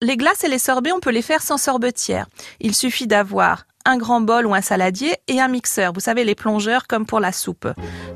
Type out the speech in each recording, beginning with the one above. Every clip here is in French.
Les glaces et les sorbets, on peut les faire sans sorbetière. Il suffit d'avoir un grand bol ou un saladier et un mixeur. Vous savez, les plongeurs comme pour la soupe.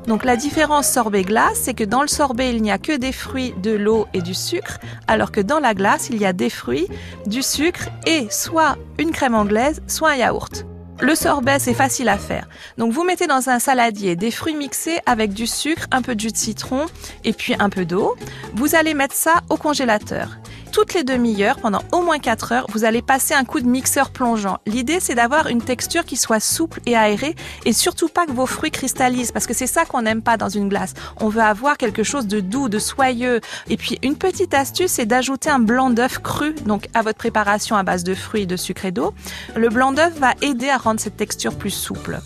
Donc la différence sorbet-glace, c'est que dans le sorbet, il n'y a que des fruits, de l'eau et du sucre, alors que dans la glace, il y a des fruits, du sucre et soit une crème anglaise, soit un yaourt. Le sorbet, c'est facile à faire. Donc vous mettez dans un saladier des fruits mixés avec du sucre, un peu de jus de citron et puis un peu d'eau. Vous allez mettre ça au congélateur toutes les demi-heures, pendant au moins 4 heures, vous allez passer un coup de mixeur plongeant. L'idée, c'est d'avoir une texture qui soit souple et aérée et surtout pas que vos fruits cristallisent parce que c'est ça qu'on n'aime pas dans une glace. On veut avoir quelque chose de doux, de soyeux. Et puis, une petite astuce, c'est d'ajouter un blanc d'œuf cru, donc à votre préparation à base de fruits, de sucre et d'eau. Le blanc d'œuf va aider à rendre cette texture plus souple.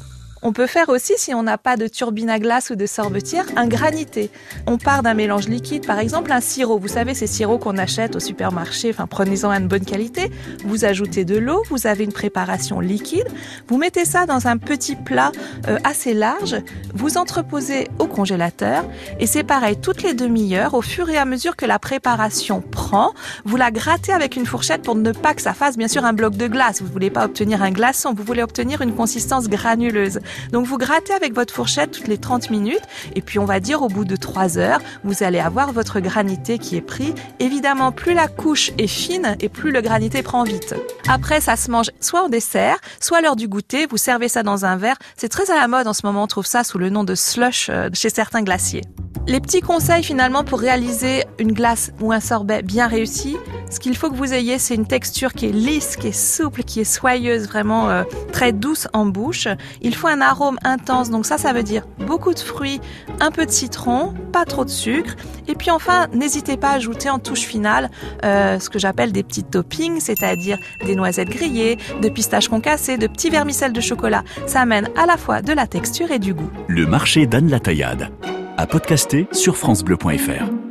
On peut faire aussi, si on n'a pas de turbine à glace ou de sorbetière, un granité. On part d'un mélange liquide, par exemple un sirop. Vous savez, ces sirops qu'on achète au supermarché, enfin prenez-en un de bonne qualité. Vous ajoutez de l'eau, vous avez une préparation liquide. Vous mettez ça dans un petit plat euh, assez large. Vous entreposez au congélateur et c'est pareil toutes les demi-heures. Au fur et à mesure que la préparation prend, vous la grattez avec une fourchette pour ne pas que ça fasse bien sûr un bloc de glace. Vous ne voulez pas obtenir un glaçon, vous voulez obtenir une consistance granuleuse. Donc vous grattez avec votre fourchette toutes les 30 minutes et puis on va dire au bout de 3 heures, vous allez avoir votre granité qui est pris. Évidemment, plus la couche est fine et plus le granité prend vite. Après, ça se mange soit au dessert, soit à l'heure du goûter. Vous servez ça dans un verre. C'est très à la mode en ce moment. On trouve ça sous le nom de slush euh, chez certains glaciers. Les petits conseils finalement pour réaliser une glace ou un sorbet bien réussi, ce qu'il faut que vous ayez, c'est une texture qui est lisse, qui est souple, qui est soyeuse, vraiment euh, très douce en bouche. Il faut un arôme intense, donc ça, ça veut dire beaucoup de fruits, un peu de citron, pas trop de sucre. Et puis enfin, n'hésitez pas à ajouter en touche finale euh, ce que j'appelle des petits toppings, c'est-à-dire des noisettes grillées, de pistaches concassées, de petits vermicelles de chocolat. Ça amène à la fois de la texture et du goût. Le marché d'Anne la Taillade à podcaster sur francebleu.fr.